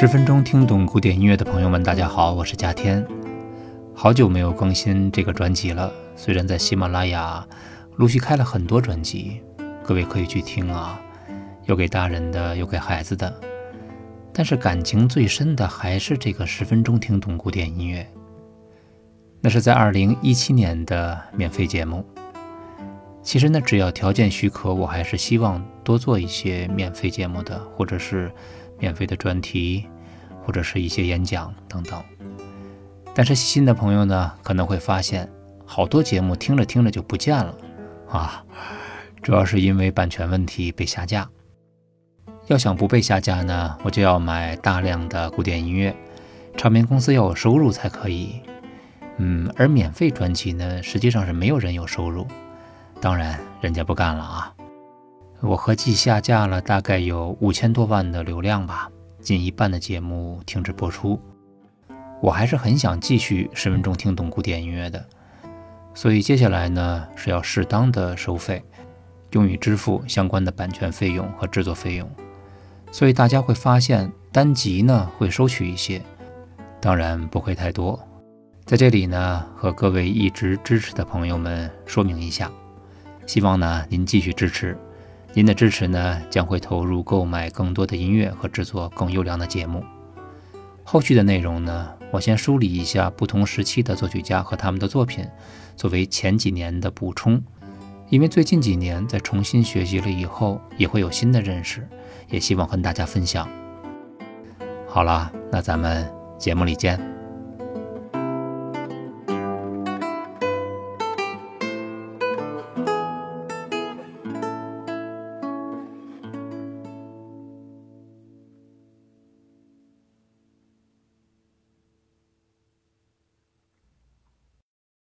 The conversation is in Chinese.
十分钟听懂古典音乐的朋友们，大家好，我是嘉天。好久没有更新这个专辑了，虽然在喜马拉雅陆续开了很多专辑，各位可以去听啊，有给大人的，有给孩子的，但是感情最深的还是这个十分钟听懂古典音乐。那是在二零一七年的免费节目。其实呢，只要条件许可，我还是希望多做一些免费节目的，或者是。免费的专题，或者是一些演讲等等。但是细心的朋友呢，可能会发现好多节目听着听着就不见了啊，主要是因为版权问题被下架。要想不被下架呢，我就要买大量的古典音乐，唱片公司要有收入才可以。嗯，而免费专辑呢，实际上是没有人有收入，当然人家不干了啊。我合计下架了大概有五千多万的流量吧，近一半的节目停止播出。我还是很想继续十分钟听懂古典音乐的，所以接下来呢是要适当的收费，用于支付相关的版权费用和制作费用。所以大家会发现单集呢会收取一些，当然不会太多。在这里呢和各位一直支持的朋友们说明一下，希望呢您继续支持。您的支持呢，将会投入购买更多的音乐和制作更优良的节目。后续的内容呢，我先梳理一下不同时期的作曲家和他们的作品，作为前几年的补充。因为最近几年在重新学习了以后，也会有新的认识，也希望跟大家分享。好了，那咱们节目里见。